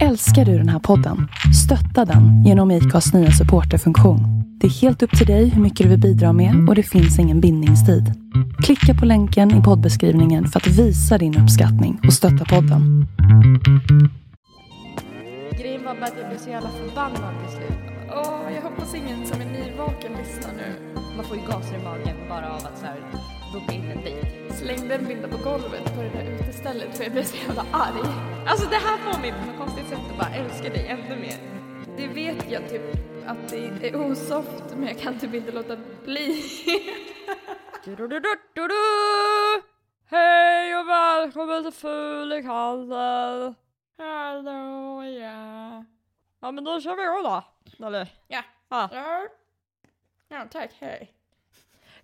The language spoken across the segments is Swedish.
Älskar du den här podden? Stötta den genom IKAs nya supporterfunktion. Det är helt upp till dig hur mycket du vill bidra med och det finns ingen bindningstid. Klicka på länken i poddbeskrivningen för att visa din uppskattning och stötta podden. Grejen var bara att jag blev så jävla förbannad till slut. Åh, jag hoppas ingen som är nyvaken lyssnar nu. Man får ju gaser i magen bara av att så här, boka in en dejt. Slängde en bild på golvet på det där utestället för jag blev så jävla arg. Alltså det här får mig på något konstigt sätt att bara älska dig ännu mer. Det vet jag typ att det är osoft men jag kan typ inte låta bli. Hej och välkommen till Fulikanten! Hallå ja. Ja men då kör vi igång då. Eller? Ja. Ja. Ja, ja tack, hej.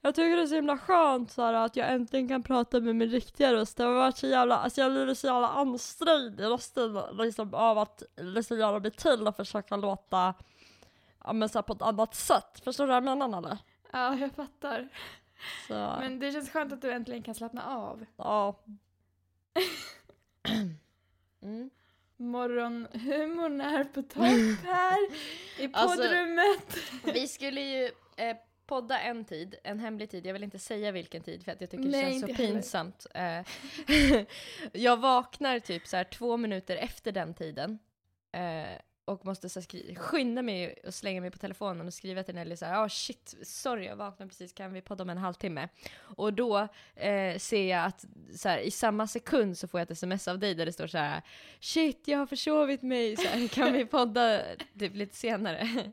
Jag tycker det är så himla skönt så här, att jag äntligen kan prata med min riktiga röst. Det har varit så jävla, alltså jag blivit så jävla ansträngd i rösten liksom av att liksom göra mig till och försöka låta ja, men så här, på ett annat sätt. Förstår du vad jag menar eller? Ja, jag fattar. Så, Men det känns skönt att du äntligen kan slappna av. ja. Mm. Morgonhumorn är på topp här i Alltså- poddrummet. Vi skulle ju eh, podda en tid, en hemlig tid, jag vill inte säga vilken tid för att jag tycker det Nej, känns så pinsamt. Eh, jag vaknar typ så här två minuter efter den tiden eh, och måste så skri- skynda mig och slänga mig på telefonen och skriva till Nelly så här, ja shit, sorry jag vaknade precis, kan vi podda om en halvtimme? Och då eh, ser jag att så här, i samma sekund så får jag ett sms av dig där det står så här, shit jag har försovit mig, så här, kan vi podda typ lite senare?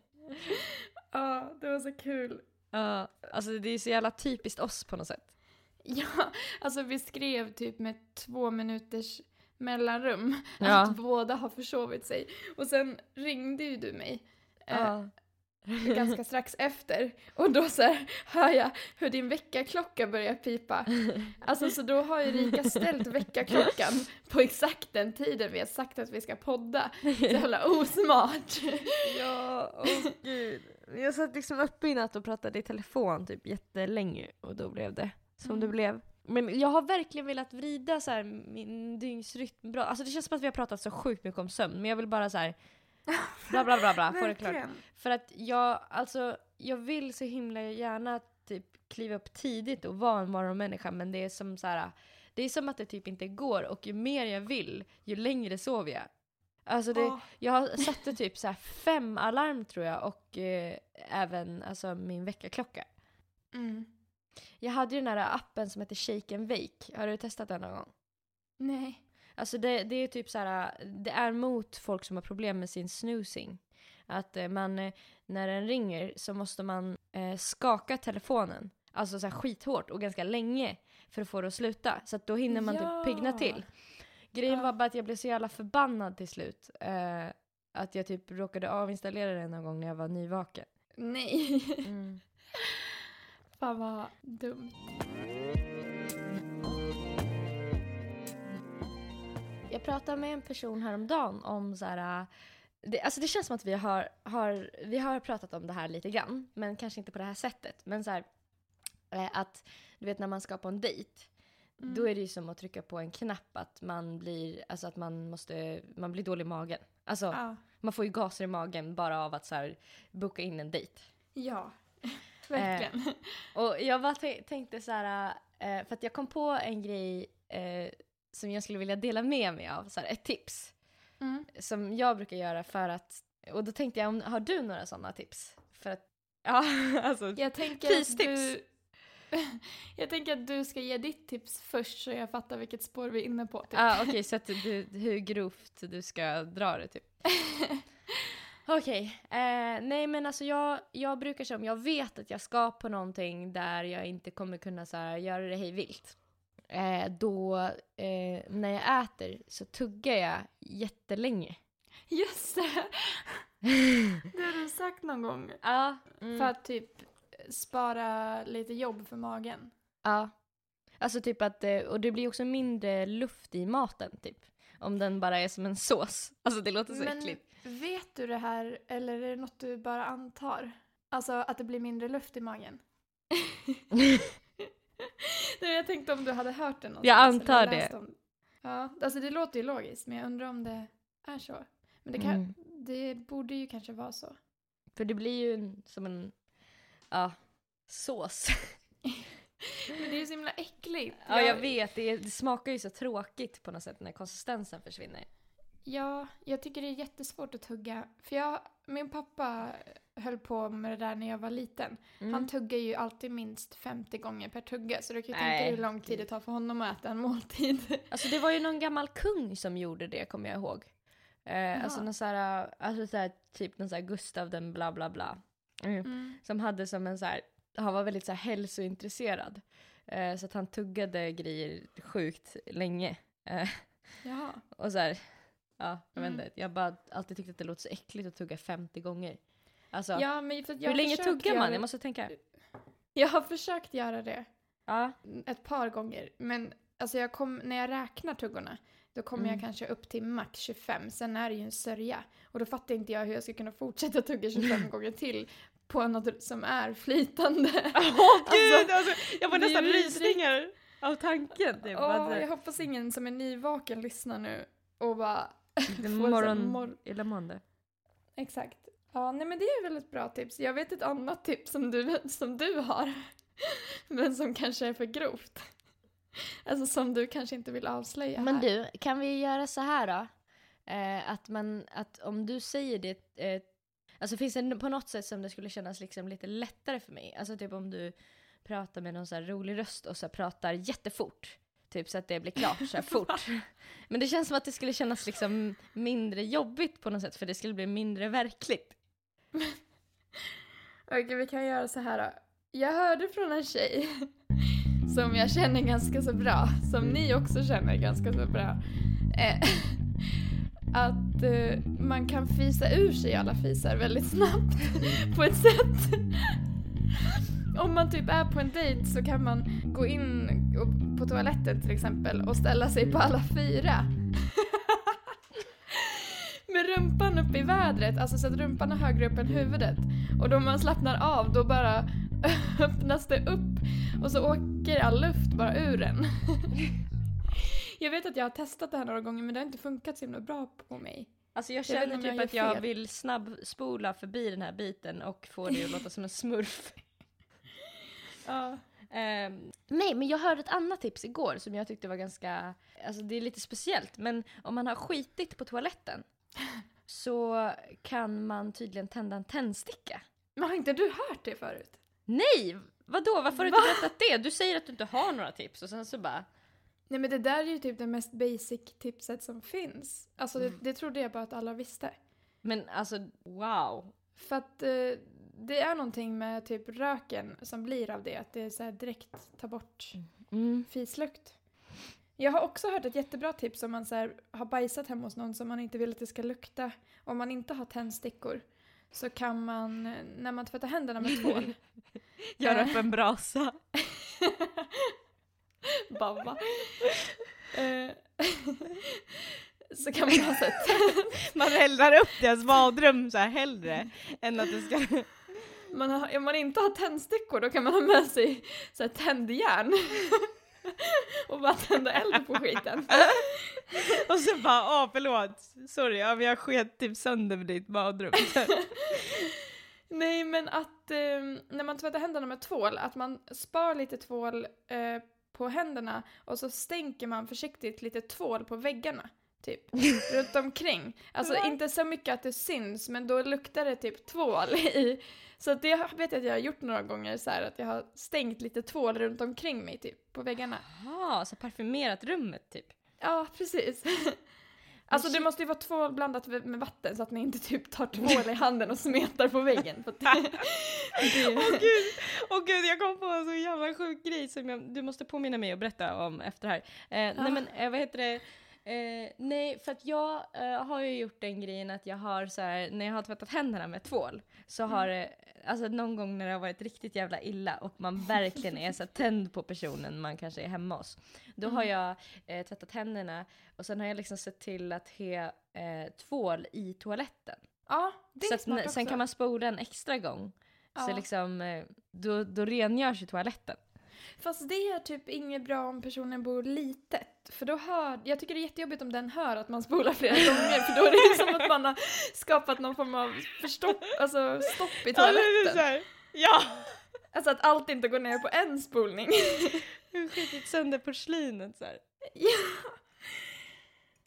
Ja, det var så kul. Ja, alltså det är så jävla typiskt oss på något sätt. Ja, alltså vi skrev typ med två minuters mellanrum Ja. att båda har försovit sig. Och sen ringde ju du mig eh, Ja. ganska strax efter och då så här hör jag hur din väckarklocka börjar pipa. Alltså så då har ju Rika ställt väckarklockan på exakt den tiden vi har sagt att vi ska podda. Så jävla osmart. Ja, åh gud. Jag satt liksom uppe i natt och pratade i telefon typ jättelänge och då blev det som Mm. det blev. Men jag har verkligen velat vrida så här min dygnsrytm bra. Alltså det känns som att vi har pratat så sjukt mycket om sömn men jag vill bara så här bla bla bla bla, få det klart. För att jag, alltså, jag vill så himla gärna typ kliva upp tidigt och vara en morgonmänniska men det är som så här, det är som att det typ inte går och ju mer jag vill, ju längre sover jag. Alltså det, Åh. jag satte typ så fem alarm tror jag och eh, även alltså min väckarklocka. Mm. Jag hade ju den här appen som heter Shake and Wake, har du testat den någon gång? Nej. Alltså det, det är typ så här, det är mot folk som har problem med sin snoozing. Att eh, man, eh, när den ringer så måste man eh, skaka telefonen, alltså så skithårt och ganska länge för att få det att sluta. Så att då hinner man Ja. typ pigna till. Grejen Ja. var bara att jag blev så jävla förbannad till slut. Eh, att jag typ råkade avinstallera den någon gång när jag var nyvaken. Nej. Mm. Fan vad dumt. Jag pratade med en person häromdagen om så här. äh, Det, alltså det känns som att vi har, har, vi har pratat om det här lite grann, men kanske inte på det här sättet. Men så här, eh, att du vet när man ska på en dejt, Mm. då är det ju som att trycka på en knapp att man blir, alltså att man måste, man blir dålig i magen. Alltså Ja. man får ju gaser i magen bara av att så här, boka in en dejt. Ja. Verkligen. Och jag bara tän- tänkte så här, eh, för att jag kom på en grej eh, som jag skulle vilja dela med mig av, så här, ett tips Mm. som jag brukar göra för att, och då tänkte jag, har du några sådana tips? För att, ja alltså, Jag tänker att du... Jag tänker att du ska ge ditt tips först så jag fattar vilket spår vi är inne på. Typ. ah, okej så att du, hur grovt du ska dra det typ. Okej, eh, nej men alltså jag, jag brukar som, jag vet att jag ska på någonting där jag inte kommer kunna så här, göra det hej vilt. Eh, då, eh, när jag äter så tuggar jag jättelänge. Just det! Det har du sagt någon gång. Ja. Mm. För att typ spara lite jobb för magen. Ja. Alltså typ att, eh, och det blir också mindre luft i maten typ. Om den bara är som en sås. Alltså det låter så Men äckligt. vet du det här eller är det något du bara antar? Alltså att det blir mindre luft i magen? Nej, jag tänkte om du hade hört det någonstans. Jag antar det. Om... Ja, alltså det låter ju logiskt men jag undrar om det är så. Men det, kan, Mm. det borde ju kanske vara så. För det blir ju som en, ja, sås. Men det är ju så himla äckligt. Ja jag vet, det, det smakar ju så tråkigt på något sätt när konsistensen försvinner. Ja, jag tycker det är jättesvårt att tugga. För jag, min pappa höll på med det där när jag var liten. Mm. Han tuggar ju alltid minst 50 gånger per tugga. Så du kan ju tänka dig hur lång tid det tar för honom att äta en måltid. Alltså det var ju någon gammal kung som gjorde det kommer jag ihåg. Eh, alltså någon så här, alltså så här, typ någon så här Gustav den bla bla bla. Mm. Mm. Som hade som en så här, han var väldigt så här hälsointresserad. Eh, så att han tuggade grejer sjukt länge. Eh, och så här, ja jag vet Mm. inte, jag bara alltid tyckte att det låter så äckligt att tugga 50 gånger. Alltså, Ja, hur länge tuggar man? Jag måste tänka. Jag har försökt göra det Ja. ett par gånger. Men alltså jag kom, när jag räknar tuggorna, då kommer Mm. jag kanske upp till max 25. Sen är det ju en sörja. Och då fattar inte jag hur jag ska kunna fortsätta tugga 25 gånger till på något som är flytande. Åh gud, alltså, jag får nästan rysningar av tanken. Åh, så- jag hoppas ingen som är nyvaken lyssnar nu och bara... morgon, mor- illamående. Exakt. Ja, nej men det är väl ett bra tips. Jag vet ett annat tips som du, som du har. Men som kanske är för grovt. Alltså som du kanske inte vill avslöja Men här. du, kan vi göra så här då? Eh, att man, att om du säger det, eh, alltså finns det på något sätt som det skulle kännas liksom lite lättare för mig? Alltså typ om du pratar med någon så här rolig röst och så pratar jättefort. Typ så att det blir klart så fort. Men det känns som att det skulle kännas liksom mindre jobbigt på något sätt för det skulle bli mindre verkligt. Okej, vi kan göra så här då. Jag hörde från en tjej som jag känner ganska så bra, som ni också känner ganska så bra, eh, att eh, man kan fisa ur sig alla fisar väldigt snabbt på ett sätt. Om man typ är på en dejt så kan man gå in på toaletten till exempel och ställa sig på alla fyra. Med rumpan upp i vädret, alltså så att rumpan är högre upp än huvudet. Och då man slappnar av då bara öppnas det upp och så åker all luft bara ur en. Jag vet att jag har testat det här några gånger men det har inte funkat så himla bra på mig. Alltså jag Jag känner om typ jag att jag fel. vill snabbspola förbi den här biten och få det att låta som en smurf. Ja. Ehm, nej, men jag hörde ett annat tips igår som jag tyckte var ganska, alltså det är lite speciellt, men om man har skitit på toaletten så kan man tydligen tända en tändsticka. Men har inte du hört det förut? Nej! Vadå? Varför har du Va? inte berättat det? Du säger att du inte har några tips och sen så bara... Nej men det där är ju typ det mest basic tipset som finns. Alltså det, det trodde jag bara att alla visste. Men alltså, wow. För att eh, det är någonting med typ röken som blir av det, att det så här direkt tar bort Mm. fislukt. Jag har också hört ett jättebra tips om man så här, har bajsat hemma hos någon som man inte vill att det ska lukta. Om man inte har tändstickor så kan man, när man tvättar händerna med tvål, Gör Eh. upp en brasa. babba, eh, så kan man ha sett Man eldar upp deras badrum så här hellre än att det ska... man har, om man inte har tändstickor då kan man ha med sig så här tändjärn och bara tända eld på skiten. Och så bara, åh förlåt, sorry, ja, men jag sket typ sönder ditt badrum. Nej men att eh, när man tvättar händerna med tvål, att man spar lite tvål eh, på händerna och så stänker man försiktigt lite tvål på väggarna. Typ, runt omkring. Alltså inte så mycket att det syns, men då luktar det typ tvål i. Så det vet jag att jag har gjort några gånger så här att jag har stängt lite tvål runt omkring mig typ, på väggarna. Jaha, så parfymerat rummet typ. Ja, precis. Alltså det måste ju vara tvål blandat med vatten så att ni inte typ tar tvål i handen och smetar på väggen. Åh gud, åh gud, jag kom på en så jävla sjuk grej som jag, du måste påminna mig att berätta om efter det här. Eh, Nej Ah. men eh, vad heter det? Eh, nej, för att jag eh, har ju gjort den grejen att jag har så här, när jag har tvättat händerna med tvål så har det, alltså någon gång när det har varit riktigt jävla illa och man verkligen är så här tänd på personen man kanske är hemma hos. Då har Mm. jag eh, tvättat händerna och sen har jag liksom sett till att ha eh, tvål i toaletten. ja, det Så är att, smart också. sen kan man spola en extra gång. Så Ja. liksom, eh, då, då rengörs ju toaletten. Fast det är typ inget bra om personen bor litet. För då hör, jag tycker det är jättejobbigt om den hör att man spolar flera gånger för då är det ju som att man har skapat någon form av förstopp, alltså stopp i toaletten. Ja! Alltså att allt inte går ner på en spolning. Skitit sönder porslinet såhär. ja.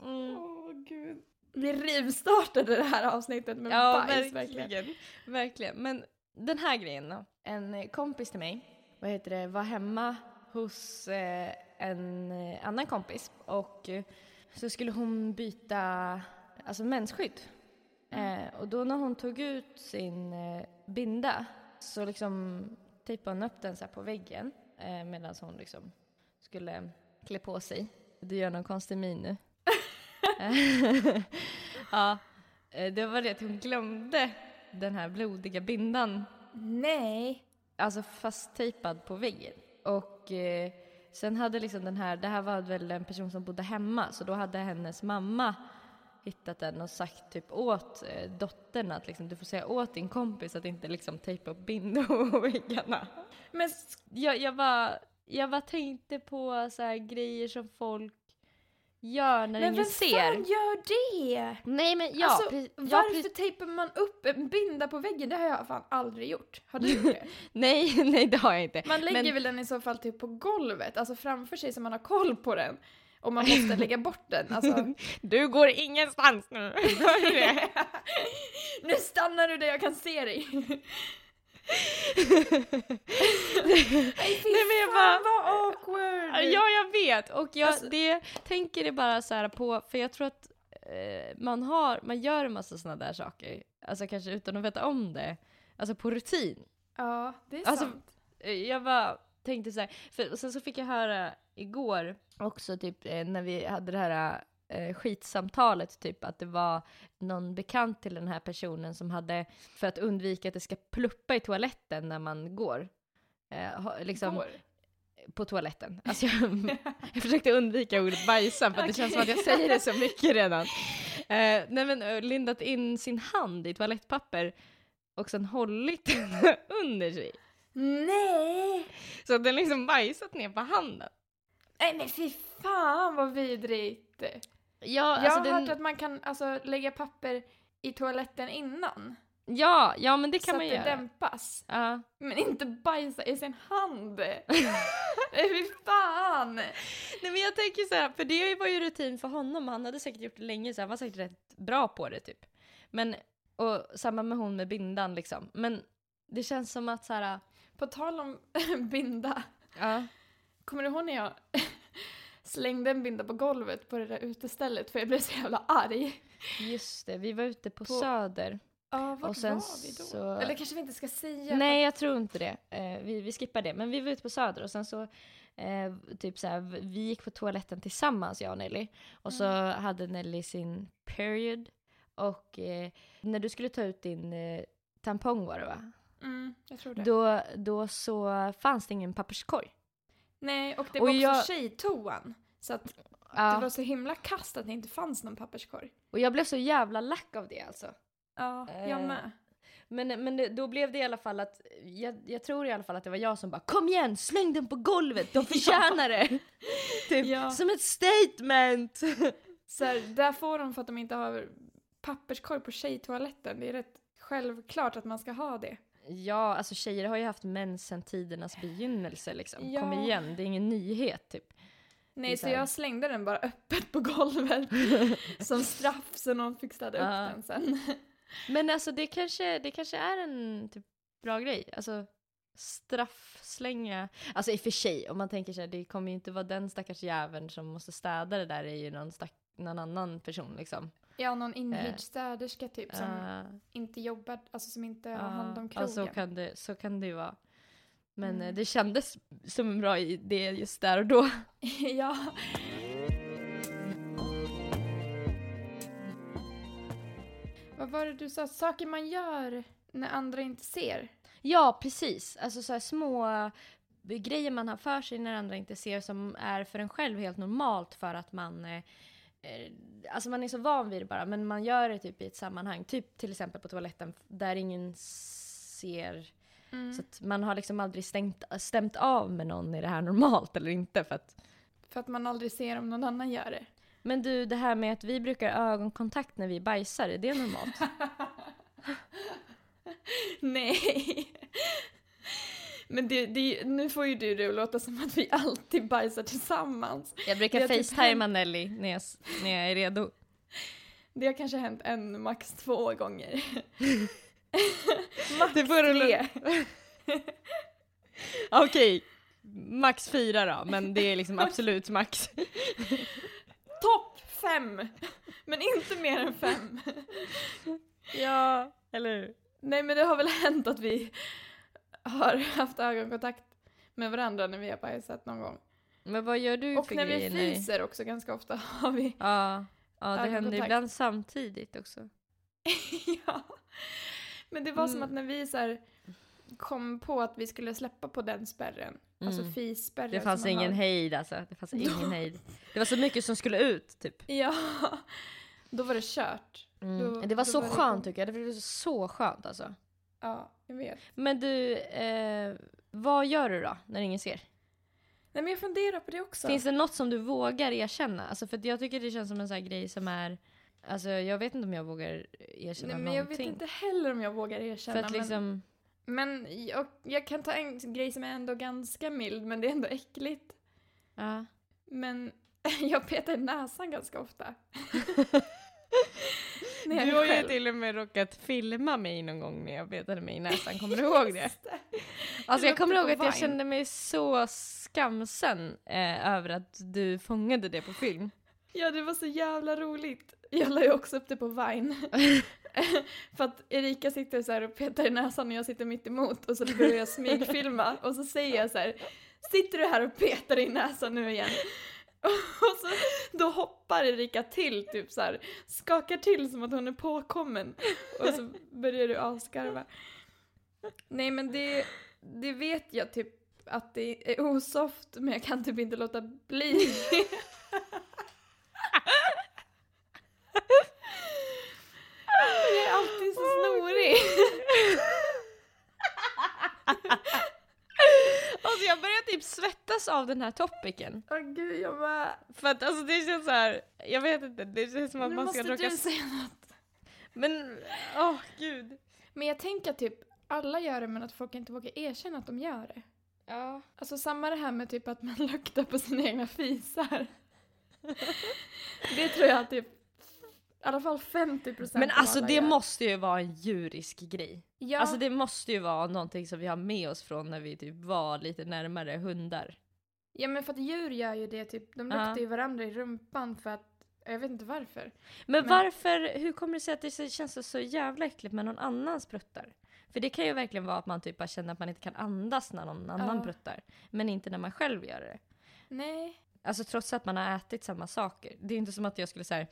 Mm. Åh gud. Vi rivstartade det här avsnittet med Ja, bajs verkligen. verkligen. verkligen. Men den här grejen då. En kompis till mig, vad heter det, var hemma hos eh, en eh, annan kompis och eh, så skulle hon byta alltså mensskydd. Eh, och då när hon tog ut sin binda så liksom tejpade hon upp den så här på väggen medan hon liksom skulle klä på sig. Du gör någon konstig min nu. ja, det var det att hon glömde den här blodiga bindan, Nej alltså fasttejpad på väggen. Och eh, sen hade liksom den här, det här var väl en person som bodde hemma, så då hade hennes mamma hittat den och sagt typ åt eh, dottern att liksom, du får säga åt din kompis att inte liksom tejpa upp bindor på väggarna. Men Jag, jag, bara, jag bara tänkte på så här grejer som folk gör när men ingen vem ser. fan gör det? Nej men ja, alltså, pre- ja varför pre- tejpar man upp en binda på väggen? Det har jag fan aldrig gjort. Har du gjort det? nej, nej det har jag inte. Man lägger Men- väl den i så fall typ på golvet, alltså framför sig så man har koll på den. Och man måste lägga bort den. Alltså. Du går ingenstans nu. Nu stannar du där jag kan se dig. Nej men jag bara- vad awkward! ja, jag vet. Och jag Alltså- det tänker det bara så här på, för jag tror att eh, man har, man gör en massa sådana där saker, alltså kanske utan att veta om det, alltså på rutin. Ja, det är Alltså, sant. Eh, Jag bara tänkte så här, för sen så fick jag höra igår också typ eh, när vi hade det här eh, skitsamtalet typ att det var någon bekant till den här personen som hade för att undvika att det ska pluppa i toaletten när man går. Eh, liksom Går. på toaletten. Alltså jag, jag försökte undvika ordet bajsa för att det känns som att jag säger det så mycket redan. Eh, nej men eh, lindat in sin hand i toalettpapper och sen hållit den under sig. Nej! Så att den liksom bajsat ner på handen. Nej men fy fan vad vidrigt! Ja, Jag alltså har den, hört att man kan alltså, lägga papper i toaletten innan. ja, ja men det kan så man att det göra. dämpas. Ja. Men inte bajsa i sin hand! Fy fan! Nej men jag tänker så här, för det var ju rutin för honom, han hade säkert gjort det länge så han var säkert rätt bra på det typ. Men, och samma med hon med bindan liksom. Men det känns som att så här, På tal om binda. ja. Kommer du ihåg när jag slängde en binda på golvet på det där utestället för jag blev så jävla arg? Just det, vi var ute på, På- Söder. Ja, vart Och sen var vi då? så- Eller kanske vi inte ska säga? Nej, jag tror inte det. Eh, vi, vi skippar det. Men vi var ute på Söder och sen så, eh, typ så här, v- vi gick på toaletten tillsammans, jag och Nelly. Och så hade Nelly sin period. Och eh, när du skulle ta ut din eh, tampong var det va? Mm, jag tror det. Då, då så fanns det ingen papperskorg. Nej, och det Och var också jag- tjejtoan. Så att det Ja. var så himla kast att det inte fanns någon papperskorg. Och jag blev så jävla lack av det alltså. Ja, jag Eh, med. Men, men det, då blev det i alla fall att, jag, jag tror i alla fall att det var jag som bara Kom igen, släng den på golvet, de förtjänar det! typ, Ja. som ett statement! Så här, där får de för att de inte har papperskorg på tjejtoaletten. Det är rätt självklart att man ska ha det. Ja, alltså tjejer har ju haft mens sedan tidernas begynnelse liksom. Ja. Kom igen, det är ingen nyhet typ. Nej, så så här- jag slängde den bara öppet på golvet som straff så någon fick städa upp den sen. Men alltså det kanske, det kanske är en typ bra grej. Alltså straffslänga. Alltså i och för sig, om man tänker sig det kommer ju inte vara den stackars jäveln som måste städa det där, det är ju någon, stack, någon annan person liksom. Ja, någon inhyrd städerska typ som Eh, inte jobbar, alltså som inte har ja, hand om ja, krogen. så, kan det, så kan det ju vara. Men Mm. eh, det kändes som en bra idé just där och då. ja. Vad var det du sa? Saker man gör när andra inte ser? Ja, precis. Alltså så små grejer man har för sig när andra inte ser som är för en själv helt normalt för att man eh, eh, Alltså man är så van vid det bara, men man gör det typ i ett sammanhang. Typ till exempel på toaletten där ingen ser Mm. Så att man har liksom aldrig stängt, stämt av med någon, är det här normalt eller inte? För att, För att man aldrig ser om någon annan gör det. men du, det här med att vi brukar ögonkontakt när vi bajsar, är det normalt? Nej. Men det, det, nu får ju du det att låta som att vi alltid bajsar tillsammans. Jag brukar Det har typ facetima Nelly när jag, när jag är redo. Det har kanske hänt en, max två gånger. max Det tre. Okej, max fyra då, men det är liksom absolut max. Topp fem! Men inte mer än fem. Ja, eller hur? Nej men det har väl hänt att vi har haft ögonkontakt med varandra när vi har bajsat någon gång. Men vad gör du Och för när vi grejer? när- fiser också ganska ofta har vi. Ja, ja det händer ibland samtidigt också. ja. Men det var som Mm. att när vi så här kom på att vi skulle släppa på den spärren, alltså Mm. fisspärren Det fanns som ingen har. hejd alltså. Det fanns ingen hejd. Det var så mycket som skulle ut typ. Ja, då var det kört. Mm. Då- det var så var det skönt kom- tycker jag. Det var så skönt alltså. Ja, jag vet. Men du, eh, vad gör du då när ingen ser? Nej men jag funderar på det också. Finns det något som du vågar erkänna? Alltså för jag tycker det känns som en sån här grej som är Alltså jag vet inte om jag vågar erkänna Nej men jag vet någonting. inte heller om jag vågar erkänna. för att liksom, Men, men jag, jag kan ta en grej som är ändå ganska mild, men det är ändå äckligt. ja. Men jag petar i näsan ganska ofta. När jag Du har ju själv. till och med råkat filma mig någon gång när jag betade mig i näsan, kommer du ihåg det? Det. Alltså jag kommer ihåg att jag kände mig så skamsen eh, över att du fångade det på film. Ja, det var så jävla roligt. Jag la ju också upp det på Vine. För att Erika sitter så här och petar i näsan och jag sitter mitt emot och så börjar jag smygfilma och så säger jag så här Sitter du här och petar i näsan nu igen? Och så, då hoppar Erika till typ så här, skakar till som att hon är påkommen. Och så börjar du asgarva. Nej men det, det vet jag typ att det är osoft men jag kan typ inte låta bli. Jag är alltid så snorig. Alltså jag börjar typ svettas av den här topicen. Åh gud, jag bara... För att alltså det känns så här, jag vet inte, det känns som att Nu man ska måste råka... du säga något. Men, åh gud. Men jag tänker att typ alla gör det men att folk inte vågar erkänna att de gör det. Ja. Alltså samma det här med typ att man luktar på sina egna fisar. det tror jag typ alla fall 50 procent Men alltså det måste ju vara en djurisk grej. Ja, Alltså det måste ju vara någonting som vi har med oss från när vi typ var lite närmare hundar. ja men för att djur gör ju det typ, de luktar ju varandra i rumpan för att, jag vet inte varför. Men, Men- varför, hur kommer det sig att det känns så, så jävla äckligt med någon annans pruttar? För det kan ju verkligen vara att man typ bara känner att man inte kan andas när någon annan Ja. pruttar. Men inte när man själv gör det. Nej. Alltså trots att man har ätit samma saker. Det är inte som att jag skulle säga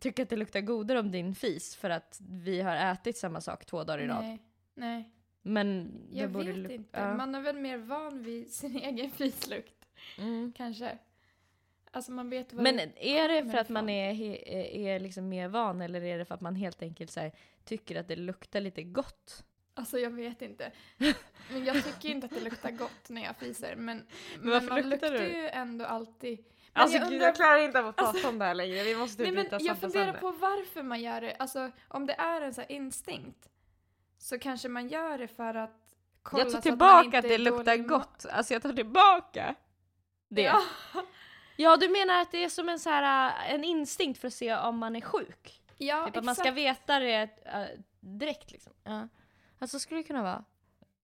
tycka att det luktar godare om din fis för att vi har ätit samma sak två dagar i rad. Nej. Nej. Men Jag vet luk- inte. Ja. Man är väl mer van vid sin egen fislukt, Mm. kanske. Alltså man vet vad Men är det för att man är, är liksom mer van eller är det för att man helt enkelt här, tycker att det luktar lite gott? Alltså jag vet inte. Men jag tycker inte att det luktar gott när jag fiser. Men, men, varför man luktar luktar ju ändå alltid. Alltså jag undrar- jag klarar inte av att prata Alltså- om det här längre. Vi måste Nej, typ men byta jag funderar på varför man gör det. Alltså om det är en sån här instinkt så kanske man gör det för att kolla Jag tar att tillbaka inte att det luktar gott. Alltså jag tar tillbaka det. Ja. Ja, du menar att det är som en, så här, äh, en instinkt för att se om man är sjuk? Ja, typ att man ska exakt. veta det äh, direkt liksom. Ja. Alltså skulle det kunna vara.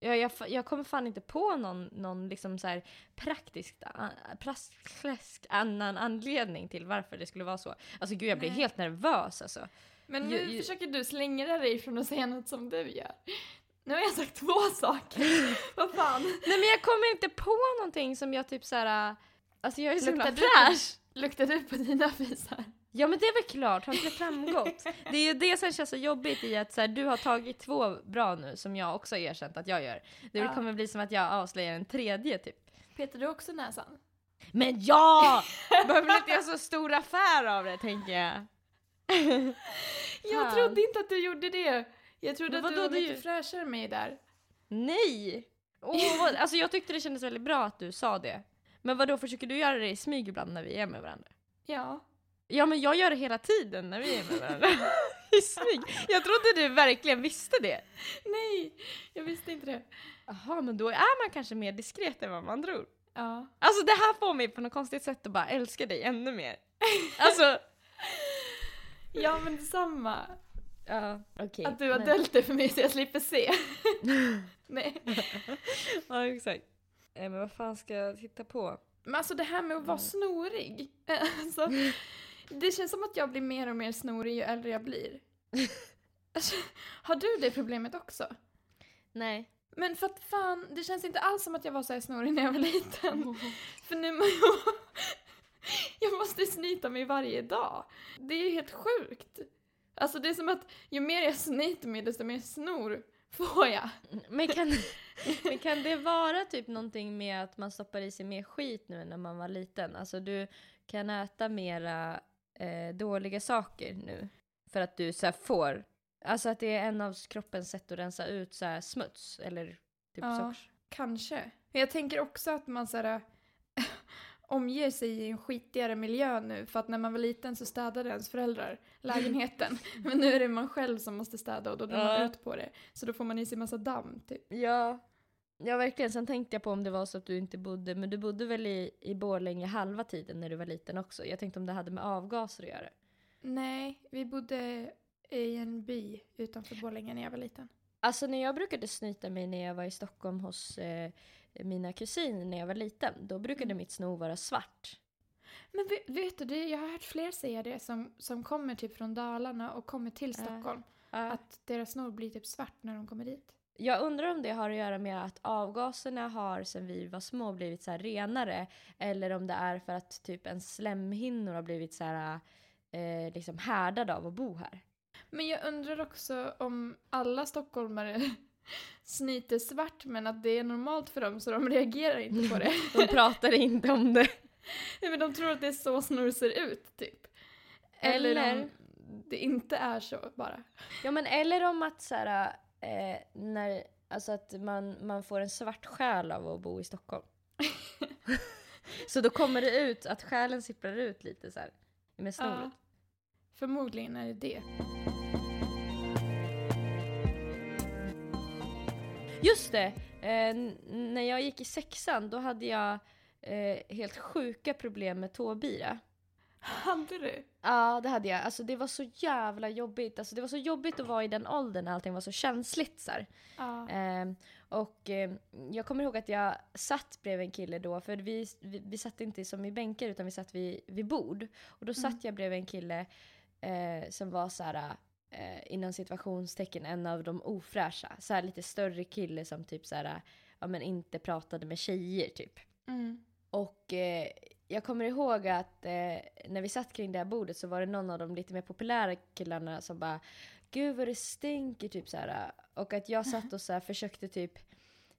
Ja, jag, fa- jag kommer fan inte på någon, någon liksom så här praktisk, praktisk annan anledning till varför det skulle vara så. Alltså gud jag blir Nej. helt nervös alltså. Men nu ju- försöker du slänga dig från att säga något som du gör. Nu har jag sagt två saker. Vad fan. Nej men jag kommer inte på någonting som jag typ så här. äh, Alltså jag är så himla Luktar du på- fräsch. Luktar du på dina fisar? Ja men det är väl klart, har inte det framgått? Det är ju det som känns så jobbigt i att så här, du har tagit två bra nu som jag också har erkänt att jag gör. Det Ja. kommer bli som att jag avslöjar en tredje typ. Petar du också näsan? Men ja! Behöver inte jag så stor affär av det tänker jag. Jag Fan. trodde inte att du gjorde det. Jag trodde att du var ju- fräschare med mig där. Nej! Åh, vad- alltså jag tyckte det kändes väldigt bra att du sa det. Men vad då försöker du göra det i smyg ibland när vi är med varandra? Ja. Ja men jag gör det hela tiden när vi är med varandra. I smyg. Jag trodde du verkligen visste det. Nej, jag visste inte det. Jaha, men då är man kanske mer diskret än vad man tror. Ja. Alltså det här får mig på något konstigt sätt att bara älska dig ännu mer. Alltså, Ja men detsamma. ja okej. Att du har men- döljt det för mig så jag slipper se. Nej. Ja exakt. Eh, men vad fan ska jag titta på? Men alltså det här med att vara snorig. Alltså, det känns som att jag blir mer och mer snorig ju äldre jag blir. Alltså, har du det problemet också? Nej. Men för att fan, det känns inte alls som att jag var så här snorig när jag var liten. För nu jag... Jag måste snyta mig varje dag. Det är helt sjukt. Alltså det är som att ju mer jag snyter mig desto mer snor får jag. Men kan, men kan det vara typ någonting med att man stoppar i sig mer skit nu än när man var liten? Alltså du kan äta mera eh, dåliga saker nu för att du så får, alltså att det är en av kroppens sätt att rensa ut så här, smuts eller typ Ja. socker. Kanske. Men jag tänker också att man så här, omger sig i en skitigare miljö nu för att när man var liten så städade ens föräldrar lägenheten. Men nu är det man själv som måste städa och då drar man Ja. ut på det. Så då får man i sig massa damm typ. Ja. Ja verkligen, sen tänkte jag på om det var så att du inte bodde, men du bodde väl i, i Borlänge halva tiden när du var liten också? Jag tänkte om det hade med avgaser att göra. Nej, vi bodde i en by utanför Borlänge när jag var liten. Alltså när jag brukade snyta mig när jag var i Stockholm hos eh, mina kusiner när jag var liten, då brukade Mm. mitt snor vara svart. Men vet, vet du, det, jag har hört fler säga det som, som kommer typ från Dalarna och kommer till. Stockholm. Att deras snor blir typ svart när de kommer dit. Jag undrar om det har att göra med att avgaserna har sen vi var små blivit så renare eller om det är för att typ en slemhinnor har blivit så här eh, liksom härdade av att bo här. Men jag undrar också om alla stockholmare snyter svart men att det är normalt för dem så de reagerar inte på det. De pratar inte om det. Nej, men de tror att det är så snor ser ut typ. Eller, Eller- om det inte är så bara. Ja men eller om att så här, eh, när, alltså att man, man får en svart själ av att bo i Stockholm. så då kommer det ut att själen sipprar ut lite så här med snoret. Ja. Förmodligen är det det. Just det! Eh, när jag gick i sexan då hade jag eh, helt sjuka problem med tåbira. Hade du? Ja, det hade jag. Alltså det var så jävla jobbigt. Alltså det var så jobbigt att vara i den åldern när allting var så känsligt så. Ja. Ehm, och ehm, jag kommer ihåg att jag satt bredvid en kille då, för vi, vi, vi satt inte som i bänkar utan vi satt vid, vid bord. Och då satt jag bredvid en kille eh, som var så här, eh, inom situationstecken en av de ofräscha. Så här lite större kille som typ så här, ja men inte pratade med tjejer typ. Mm. Och eh, jag kommer ihåg att eh, när vi satt kring det här bordet så var det någon av de lite mer populära killarna som bara Gud vad det stinker typ så här. Och att jag satt och så här, försökte typ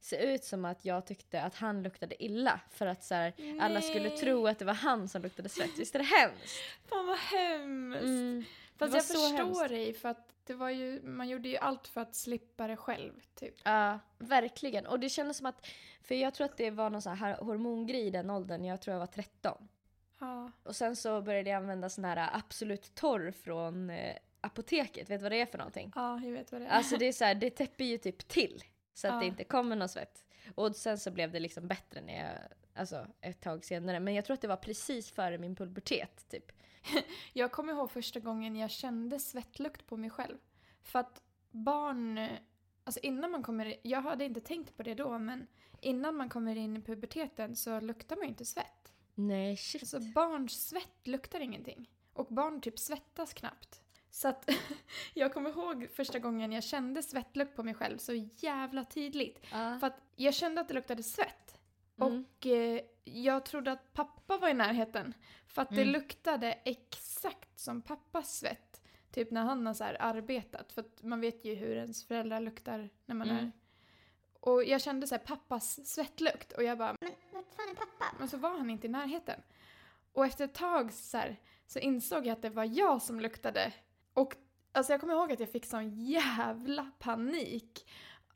se ut som att jag tyckte att han luktade illa. För att så här, alla skulle tro att det var han som luktade svett. Visst är det hemskt? Fan vad hemskt! Mm. Fast jag förstår hemskt. dig för att det var ju, man gjorde ju allt för att slippa det själv typ. Ja, verkligen. Och det kändes som att, för jag tror att det var någon sån här hormongrej i den åldern, jag tror jag var 13. Ja. Och sen så började jag använda sån här Absolut Torr från eh, apoteket. Vet du vad det är för någonting? Ja, jag vet vad det är. Alltså det är så här, det täpper ju typ till. Så att Ja. det inte kommer någon svett. Och sen så blev det liksom bättre när jag, alltså ett tag senare. Men jag tror att det var precis före min pubertet typ. Jag kommer ihåg första gången jag kände svettlukt på mig själv. För att barn, alltså innan man kommer, jag hade inte tänkt på det då, men innan man kommer in i puberteten så luktar man ju inte svett. Nej shit. Alltså barns svett luktar ingenting. Och barn typ svettas knappt. Så att jag kommer ihåg första gången jag kände svettlukt på mig själv så jävla tydligt. Ja. För att jag kände att det luktade svett. Mm. Och eh, jag trodde att pappa var i närheten. För att det Mm. luktade exakt som pappas svett. Typ när han har så arbetat. För att man vet ju hur ens föräldrar luktar när man Mm. är... Och jag kände så här pappas svettlukt. Och jag bara, Men vad fan är pappa? men så var han inte i närheten. Och efter ett tag så, här, så insåg jag att det var jag som luktade. Och alltså jag kommer ihåg att jag fick sån jävla panik.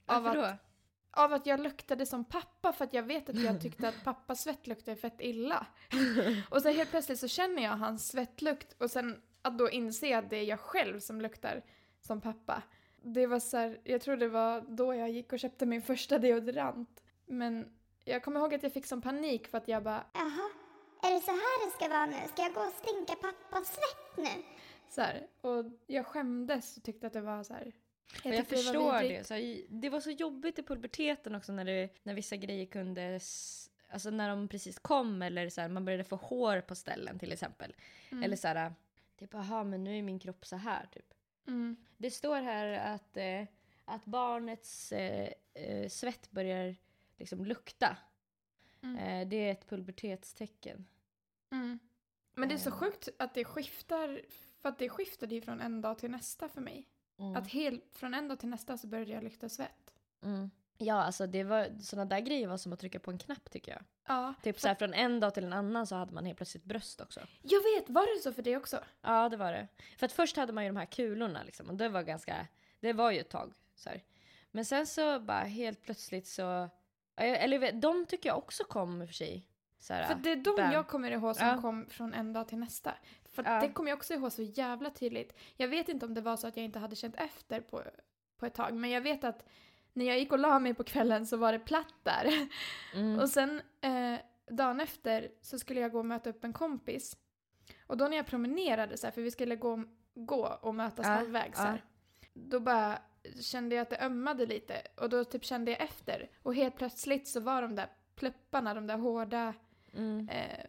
Av Varför att, då? Av att jag luktade som pappa för att jag vet att jag tyckte att pappas svett fett illa. Och sen helt plötsligt så känner jag hans svettlukt och sen att då inse att det är jag själv som luktar som pappa. Det var så här, jag tror det var då jag gick och köpte min första deodorant. Men jag kommer ihåg att jag fick sån panik för att jag bara Jaha, är det så här det ska vara nu? Ska jag gå och stinka pappas svett nu? så här, och jag skämdes och tyckte att det var så här. Jag, jag det förstår vidrigt. det. Så här, det var så jobbigt i puberteten också när, det, när vissa grejer kunde... Alltså när de precis kom eller så här, man började få hår på ställen till exempel. Mm. Eller så här, typ aha men nu är min kropp så här typ. Mm. Det står här att, eh, att barnets eh, eh, svett börjar liksom lukta. Mm. Eh, det är ett pubertetstecken. Mm. Men det är så Eh. sjukt att det skiftar, för att det skiftade ju från en dag till nästa för mig. Mm. Att helt, från en dag till nästa så började jag lukta svett. Mm. Ja, alltså det var, såna där grejer var som att trycka på en knapp tycker jag. Ja, Typ så här, från en dag till en annan så hade man helt plötsligt bröst också. jag vet, var det så för dig också? Ja, det var det. För att först hade man ju de här kulorna liksom och det var ganska, det var ju ett tag så här. Men sen så bara helt plötsligt så, eller de tycker jag också kom i och för sig. Så här, För det är de bam. jag kommer ihåg som Ja. kom från en dag till nästa. För Ja. det kommer jag också ihåg så jävla tydligt. Jag vet inte om det var så att jag inte hade känt efter på, på ett tag, men jag vet att när jag gick och la mig på kvällen så var det platt där. Mm. Och sen eh, dagen efter så skulle jag gå och möta upp en kompis. Och då när jag promenerade så här, för vi skulle gå, gå och mötas Ja, halvvägs så ja. här, Då bara kände jag att det ömmade lite och då typ kände jag efter. Och helt plötsligt så var de där plupparna, de där hårda Mm. Eh,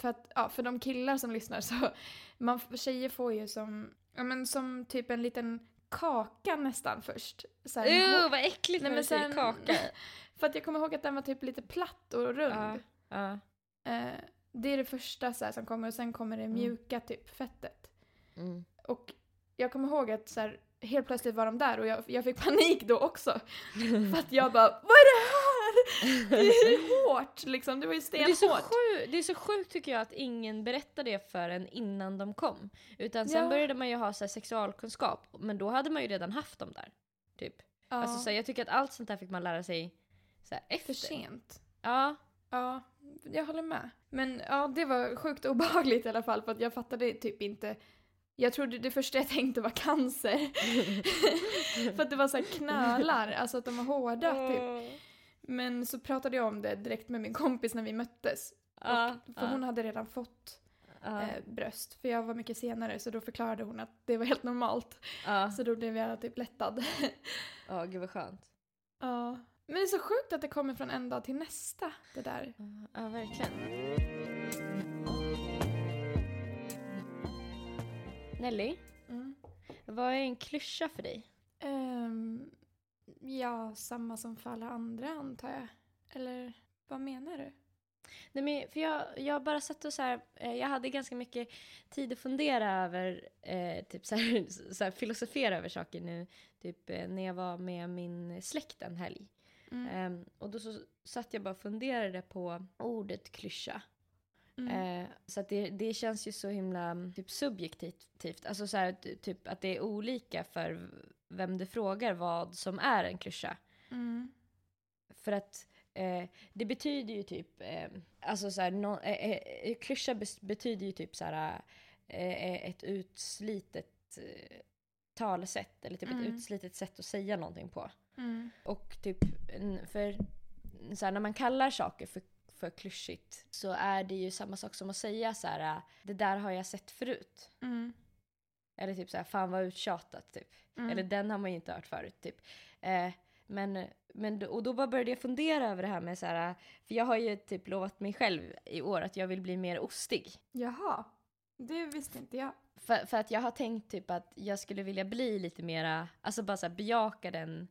för att, ja, för de killar som lyssnar så, man, tjejer får ju som, ja men som typ en liten kaka nästan först. Så här, en hår- Uh, vad äckligt Nej, när du säger kaka. För att jag kommer ihåg att den var typ lite platt och rund. Ja, ja. Eh, det är det första så som kommer och sen kommer det Mm. mjuka typ fettet. Mm. Och jag kommer ihåg att så helt plötsligt var de där och jag, jag fick panik då också. För att jag bara, vad är det här? Det är hårt liksom, det var ju Men Det är, så stenhårt. sjukt, det är så sjukt tycker jag att ingen berättade det för en innan de kom. Utan sen Ja. började man ju ha så här sexualkunskap, men då hade man ju redan haft dem där. Typ. Ja, Alltså, så här, jag tycker att allt sånt där fick man lära sig så här, efter. för sent. Ja, Ja, jag håller med. Men ja, det var sjukt obehagligt i alla fall för att jag fattade typ inte. Jag trodde det första jag tänkte var cancer. för att det var så här knölar, alltså att de var hårda typ. Men så pratade jag om det direkt med min kompis när vi möttes. Ja, För hon hade redan fått ja, eh, bröst, för jag var mycket senare så då förklarade hon att det var helt normalt. Så då blev jag typ lättad. Ja, gud vad skönt. ja. Men det är så sjukt att det kommer från en dag till nästa, det där. Ja, verkligen. Nelly, Mm. vad är en klyscha för dig? Ehm, ja, samma som för alla andra antar jag. Eller vad menar du? Nej, men för jag, jag bara satt och så här, eh, jag hade ganska mycket tid att fundera över, eh, typ så här, så här, filosofera över saker nu, typ eh, när jag var med min släkt en helg. Mm. Ehm, och då så satt jag bara och funderade på ordet klyscha. Mm. Eh, så att det, det känns ju så himla typ subjektivt. Alltså så här, ty- typ att det är olika för vem du frågar vad som är en klyscha. Mm. För att eh, det betyder ju typ, eh, alltså så här, no, eh, eh, klyscha betyder ju typ så här eh, ett utslitet eh, talesätt eller typ Mm. ett utslitet sätt att säga någonting på. Mm. Och typ, för så här, när man kallar saker för, för klyschigt så är det ju samma sak som att säga så här, det där har jag sett förut. Mm. Eller typ så här, fan vad uttjatat typ. Mm. Eller den har man ju inte hört förut typ. Eh, men, men, och då bara började jag fundera över det här med så här, för jag har ju typ lovat mig själv i år att jag vill bli mer ostig. Jaha, det visste inte jag. För, för att jag har tänkt typ att jag skulle vilja bli lite mera, alltså bara så här, bejaka den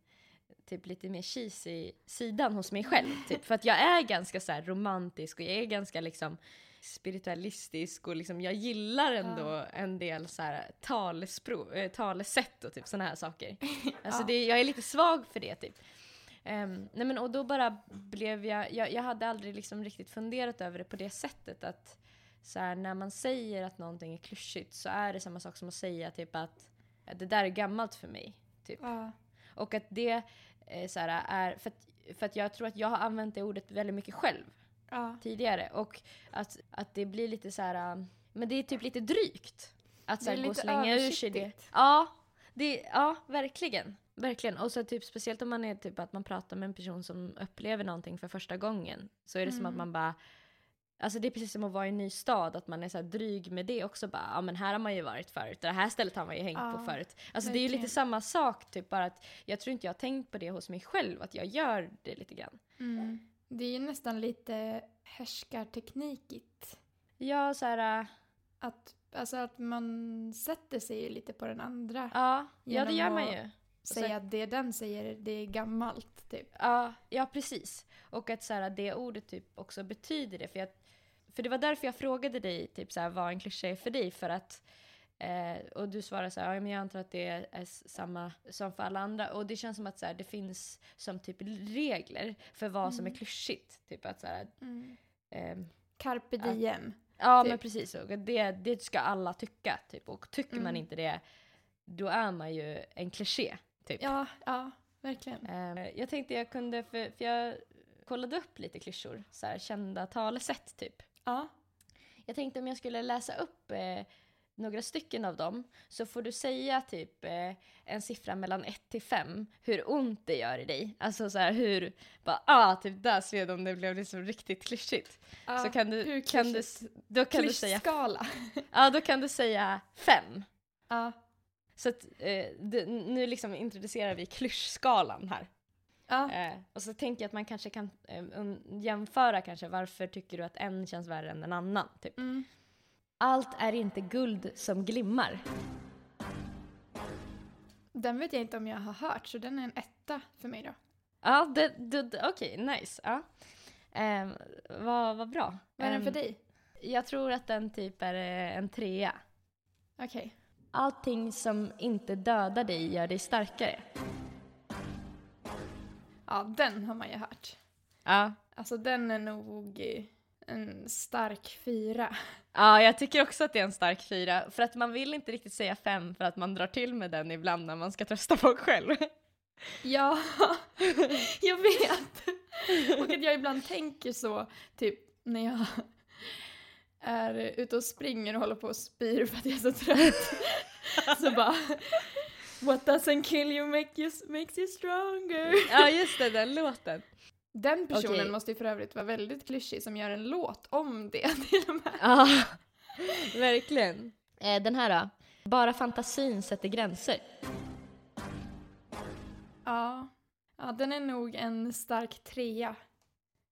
typ lite mer cheesy sidan hos mig själv. Typ. För att jag är ganska så romantisk och jag är ganska liksom spiritualistisk och liksom jag gillar ändå en del så här talespro, äh, talesätt och typ såna här saker. Alltså Ja. det, jag är lite svag för det typ. Ehm, nej men och då bara blev jag, jag, jag hade aldrig liksom riktigt funderat över det på det sättet att så här, när man säger att någonting är klyschigt så är det samma sak som att säga typ att det där är gammalt för mig. Typ. Ja. Och att det eh, så här, är, för att för att jag tror att jag har använt det ordet väldigt mycket själv Ja. tidigare. Och att, att det blir lite så här. äh, men det är typ lite drygt. Att så här, gå och slänga ur sig det. Ja, det, ja, verkligen. Verkligen. Och så typ speciellt om man är typ att man pratar med en person som upplever någonting för första gången. Så är det som att Mm. man bara Alltså det är precis som att vara i en ny stad, att man är så dryg med det också. Bara, ja men här har man ju varit förut, det här stället har man ju hängt på Ja, förut. Alltså det är ju verkligen. lite samma sak, typ bara att jag tror inte jag har tänkt på det hos mig själv, att jag gör det lite grann. Mm. Det är ju nästan lite härskarteknikigt. Ja, så här, äh, Att, alltså att man sätter sig ju lite på den andra. ja, ja det gör man ju. Säga att det den säger, det är gammalt typ. Ja, ja precis. Och att så här, det ordet typ också betyder det. För, jag, för det var därför jag frågade dig typ så här, vad en klyscha är för dig. För att, eh, och du svarade så här, ja, men jag antar att det är, samma som för alla andra. Och det känns som att så här, det finns som typ regler för vad som är Mm. klyschigt. Typ att så här, ehm, Carpe Ja. diem. ja Typ. men precis. Och det, det ska alla tycka. Typ. Och tycker man Mm. inte det, då är man ju en kliché. Typ. Ja, ja, verkligen. Eh, Jag tänkte jag kunde, för, för jag kollade upp lite klyschor, så kända talesätt typ. Ja. Jag tänkte om jag skulle läsa upp eh, några stycken av dem, så får du säga typ eh, en siffra mellan 1 till 5, hur ont det gör i dig. Alltså så här hur, bara ah, typ där sved om det blev liksom riktigt klyschigt. ja. så kan du, kan du, då kan du säga, Klyschskala. ja då kan du säga 5. Ja. Så att, eh, du, nu liksom introducerar vi klyschskalan här. Ja. Eh, och så tänker jag att man kanske kan eh, jämföra kanske varför tycker du att en känns värre än en annan. Typ. Mm. Allt är inte guld som glimmar. Den vet jag inte om jag har hört, så den är en etta för mig då. Ja, okej, nice. Ja. Ehm, vad, vad bra. Vad är den för Ehm, dig? Jag tror att den typ är eh, en trea. Okej. Allting som inte dödar dig gör dig starkare. Ja, den har man ju hört. Ja. Alltså den är nog eh, en stark fyra. ja, jag tycker också att det är en stark fyra. För att man vill inte riktigt säga fem för att man drar till med den ibland när man ska trösta folk själv. Ja, jag vet. Och att jag ibland tänker så, typ när jag är ute och springer och håller på och spyr för att jag är så trött. Så bara, what doesn't kill you, make you makes you stronger. ja, just det, den låten. Den personen Okej. måste ju för övrigt vara väldigt klyschig som gör en låt om det till och med. Ja, verkligen. Eh, den här då? Bara fantasin sätter gränser. Ja. ja, den är nog en stark trea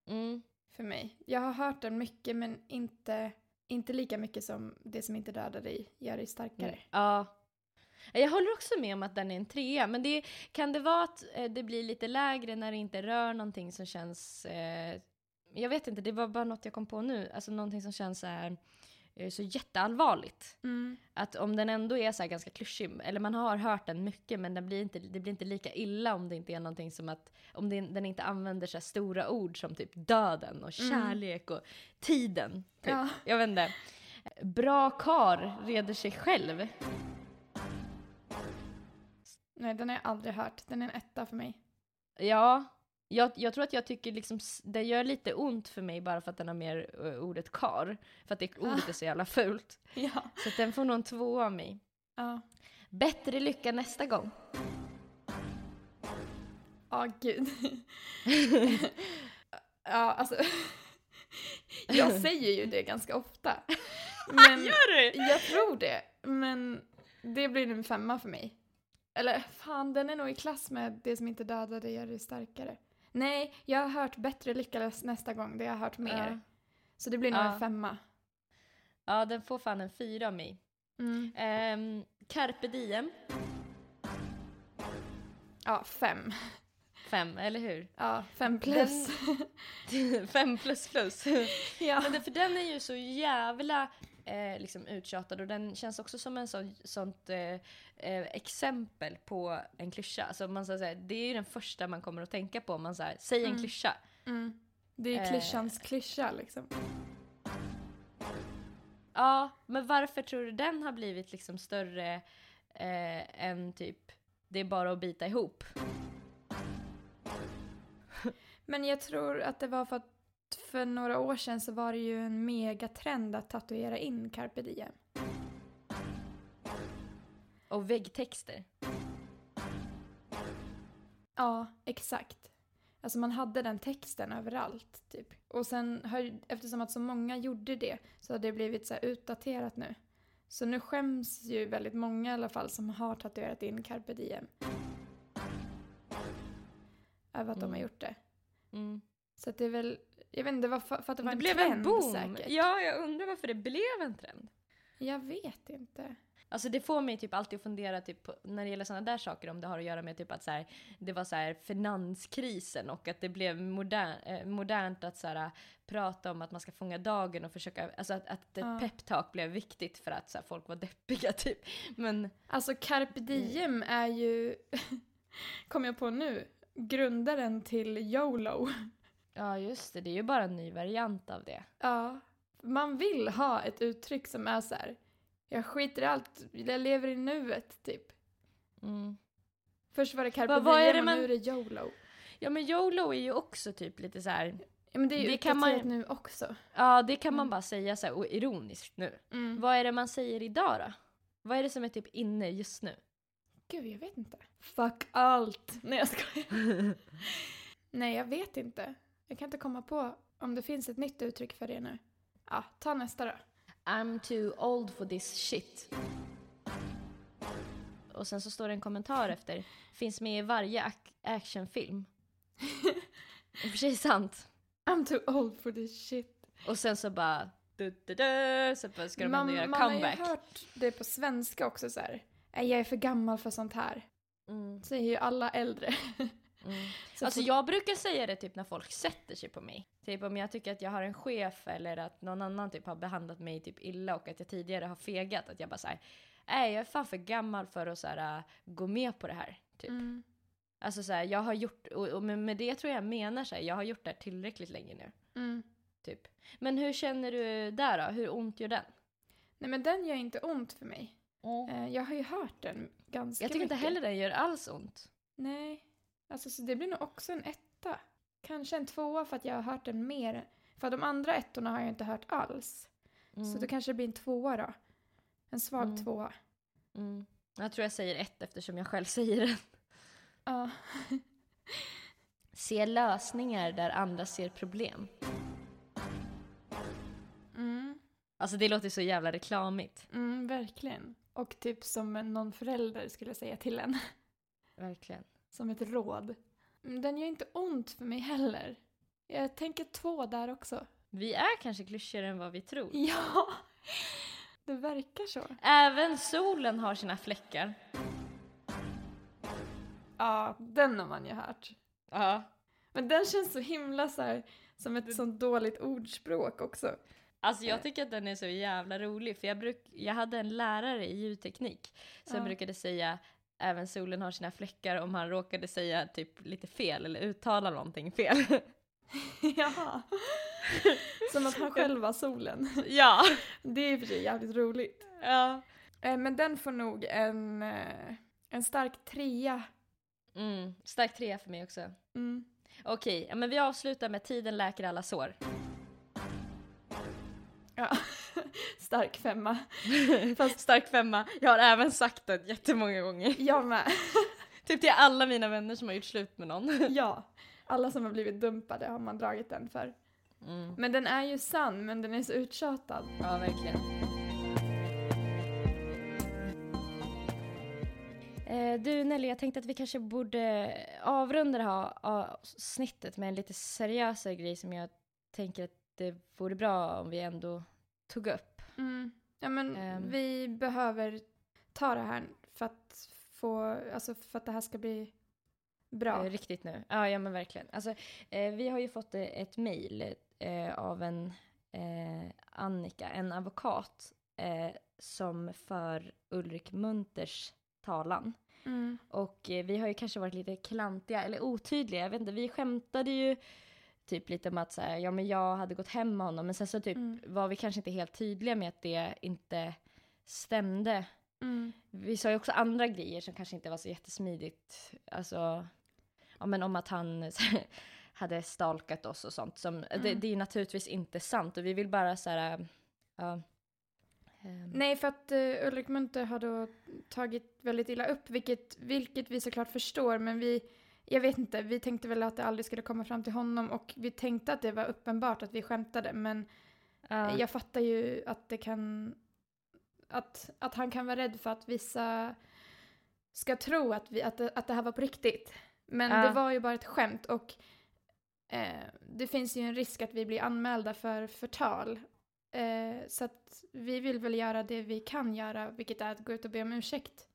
Mm. för mig. Jag har hört den mycket men inte, inte lika mycket som det som inte dödar dig gör dig starkare. Ja. Jag håller också med om att den är en trea, men det, kan det vara att eh, det blir lite lägre när det inte rör någonting som känns... Eh, jag vet inte, det var bara något jag kom på nu. Alltså någonting som känns så, här, eh, så jätteallvarligt. Mm. Att om den ändå är så här ganska klyschig, eller man har hört den mycket men den blir inte, det blir inte lika illa om det inte är någonting som att, om det, den inte använder så stora ord som typ döden och Mm. kärlek och tiden. Typ. Ja. Jag vet inte. Bra kar reder sig själv. Nej, den har jag aldrig hört. Den är en etta för mig. Ja, jag, jag tror att jag tycker liksom, det gör lite ont för mig bara för att den har mer uh, ordet kar. För att det ordet är så jävla fult. Ja. Så den får nog en två av mig. Ja, Bättre lycka nästa gång. Ja, gud. ja, alltså. jag säger ju det ganska ofta. Men du? jag tror det. Men det blir en femma för mig. Eller fan, den är nog i klass med det som inte dödar dig gör dig starkare. Nej, jag har hört bättre lyckas nästa gång. Det har jag hört mer. Ja. Så det blir nog Ja. en femma. ja, den får fan en fyra av mig. Mm. Um, carpe diem, Ja, fem. fem, eller hur? Ja, fem plus. fem plus plus. ja. Men det, för den är ju så jävla eh, liksom uttjatad och den känns också som en sån, sånt eh, eh, exempel på en klyscha. Alltså man ska säga, det är ju den första man kommer att tänka på om man säger säg en Mm. klyscha. Mm. Det är Eh. klyschans klyscha liksom. Ja, men varför tror du den har blivit liksom större eh, än typ det är bara att bita ihop? Men jag tror att det var för att för några år sedan så var det ju en megatrend att tatuera in carpe diem. Och väggtexter. Ja, exakt. Alltså man hade den texten överallt typ. Och sen har, eftersom att så många gjorde det så har det blivit så utdaterat nu. Så nu skäms ju väldigt många i alla fall som har tatuerat in carpe diem. Över att de har Mm. gjort det. Mm. Så det är väl, jag vet inte, det för, för att det var Det en blev trend en boom. säkert. Ja, jag undrar varför det blev en trend. Jag vet inte. Alltså det får mig typ alltid att fundera typ på, när det gäller sådana där saker om det har att göra med typ att så här, det var så här finanskrisen och att det blev modern, eh, modernt att så här, prata om att man ska fånga dagen och försöka, alltså att, att ett Ja. peptalk blev viktigt för att så här, folk var deppiga typ. Men Alltså carpe diem är ju, kom jag på nu, grundaren till YOLO. Ja just det, det är ju bara en ny variant av det. Ja, man vill ha ett uttryck som är så här. jag skiter i allt, jag lever i nuet typ. Mm. Först var det carpe diem man- nu är det YOLO. Ja men YOLO är ju också typ lite så här. Ja, men det är ju Det kan man- nu också. ja det kan man Mm. bara säga så här och ironiskt nu. Mm. Vad är det man säger idag då? Vad är det som är typ inne just nu? Gud, jag vet inte. Fuck allt. Nej, jag skojar. Nej, jag vet inte. Jag kan inte komma på om det finns ett nytt uttryck för det nu. Ja, ta nästa då. I'm too old for this shit. Och sen så står det en kommentar efter. Finns med i varje ac- actionfilm. I och för sig sant. I'm too old for this shit. Och sen så bara... Du, du, du, så bara ska de ändå göra man comeback. har ju hört det på svenska också så här. "Nej, Jag är för gammal för sånt här. Mm, Säger ju alla äldre. mm. Så Alltså jag brukar säga det typ när folk sätter sig på mig. Typ om jag tycker att jag har en chef eller att någon annan typ har behandlat mig typ illa och att jag tidigare har fegat. Att jag bara säger nej jag är fan för gammal för att så här, gå med på det här. Typ. Mm. Alltså så här, jag har gjort, och, och med, det tror jag menar så här, jag har gjort det här tillräckligt länge nu. Mm. Typ. Men hur känner du där då? Hur ont gör den? Nej men den gör inte ont för mig. Eh, Jag har ju hört den ganska Jag tycker inte mycket. heller den gör alls ont. Nej. Alltså så det blir nog också en etta. Kanske en tvåa för att jag har hört den mer. För de andra ettorna har jag inte hört alls. Så Mm. då kanske det blir en tvåa då. En svag Mm. tvåa. Mm. Jag tror jag säger ett eftersom jag själv säger det. Ja. Se lösningar där andra ser problem. Mm. Alltså det låter så jävla reklamigt. Mm, verkligen. Och typ som någon förälder skulle säga till en. Verkligen. Som ett råd. Men Den gör inte ont för mig heller. Jag tänker två där också. Vi är kanske klyschigare än vad vi tror. Ja! Det verkar så. Även solen har sina fläckar. Ja, den har man ju hört. Ja. Men den känns så himla så här, som ett sånt dåligt ordspråk också. Alltså jag tycker att den är så jävla rolig för jag, bruk, jag hade en lärare i ljudteknik som Ja. brukade säga även solen har sina fläckar om han råkade säga typ lite fel eller uttala någonting fel. Jaha. Som att han själv var solen. ja. Det är sig jävligt roligt. ja. Eh, Men den får nog en, eh, en stark trea. Mm. Stark trea för mig också. Mm. Okej, men vi avslutar med tiden läker alla sår. Ja. Stark femma. Fast stark femma. Jag har även sagt det jättemånga gånger. Jag med. Typ till alla mina vänner som har gjort slut med någon. Ja. Alla som har blivit dumpade har man dragit den för. Mm. Men den är ju sann, men den är så uttjatad. Ja, verkligen. Eh, du Nelly, jag tänkte att vi kanske borde avrunda det här avsnittet med en lite seriösare grej som jag tänker att det vore bra om vi ändå tog upp. Mm. Ja men Ehm. vi behöver ta det här för att få, alltså för att det här ska bli bra. Eh, riktigt nu. Ja, ja men verkligen. Alltså, eh, vi har ju fått eh, ett mejl eh, av en eh, Annika, en advokat eh, som för Ulrik Munters talan. Mm. Och vi har ju kanske varit lite klantiga eller otydliga. Jag vet inte, vi skämtade ju typ lite om att så här, ja men jag hade gått hem med honom. Men sen så typ Mm. var vi kanske inte helt tydliga med att det inte stämde. Mm. Vi sa ju också andra grejer som kanske inte var så jättesmidigt. Alltså, ja men om att han, hade stalkat oss och sånt. Som, det, Mm. det är ju naturligtvis inte sant och vi vill bara så här, ja. ehm, Nej, för att uh, Ulrik Munther har då tagit väldigt illa upp, vilket, vilket vi såklart förstår, men vi, jag vet inte, vi tänkte väl att det aldrig skulle komma fram till honom och vi tänkte att det var uppenbart att vi skämtade, men ja. jag fattar ju att det kan, att, att han kan vara rädd för att vissa ska tro att, vi, att, att det här var på riktigt. Men Ja. det var ju bara ett skämt och eh, det finns ju en risk att vi blir anmälda för förtal. Eh, så att vi vill väl göra det vi kan göra, vilket är att gå ut och be om ursäkt.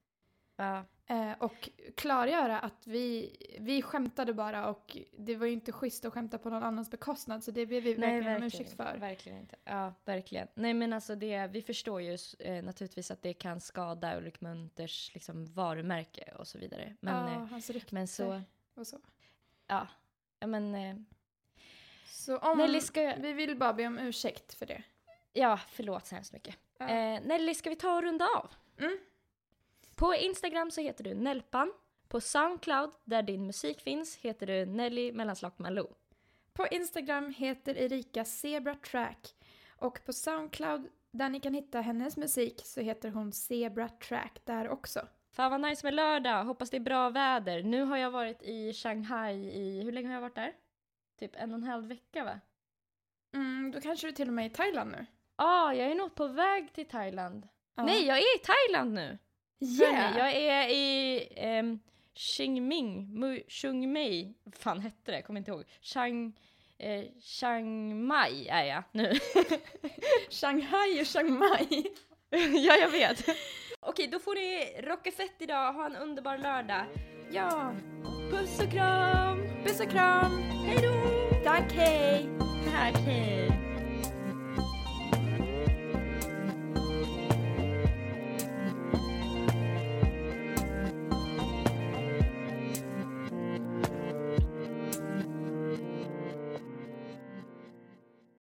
Ja. Eh, och klargöra att vi, vi skämtade bara och det var ju inte schysst att skämta på någon annans bekostnad så det ber vi Nej, verkligen om ursäkt för. verkligen inte. Ja, verkligen. Nej men alltså det, vi förstår ju eh, naturligtvis att det kan skada Ulrik Munters liksom, varumärke och så vidare. Men, ja, eh, hans rykte men så, och så. ja. ja men, eh, Så om, Nelly ska, vi vill bara be om ursäkt för det. ja förlåt så hemskt mycket. Ja. Eh, Nelly, ska vi ta och runda av? Mm. På Instagram så heter du Nelpan. På Soundcloud, där din musik finns, heter du Nelly mellanslag Malou. På Instagram heter Erika Zebra Track och på Soundcloud där ni kan hitta hennes musik så heter hon Zebra Track där också. Fan vad nice med lördag, hoppas det är bra väder. Nu har jag varit i Shanghai i, hur länge har jag varit där? Typ en och en halv vecka va? Mm, då kanske du till och med är i Thailand nu? Ja, ah, jag är nog på väg till Thailand. Ja. Nej, jag är i Thailand nu! Yeah! Jag är i um, Qingming, Mu, Chungmei, vad fan hette det? Kommer inte ihåg. Chang, eh, Chiang Mai är jag nu. Shanghai och Chiang Mai. ja, jag vet. Okej, då får ni rocka fett idag, ha en underbar lördag. Ja, Puss och kram! puss och kram! Hej då! Tack, hej! Tack, hej!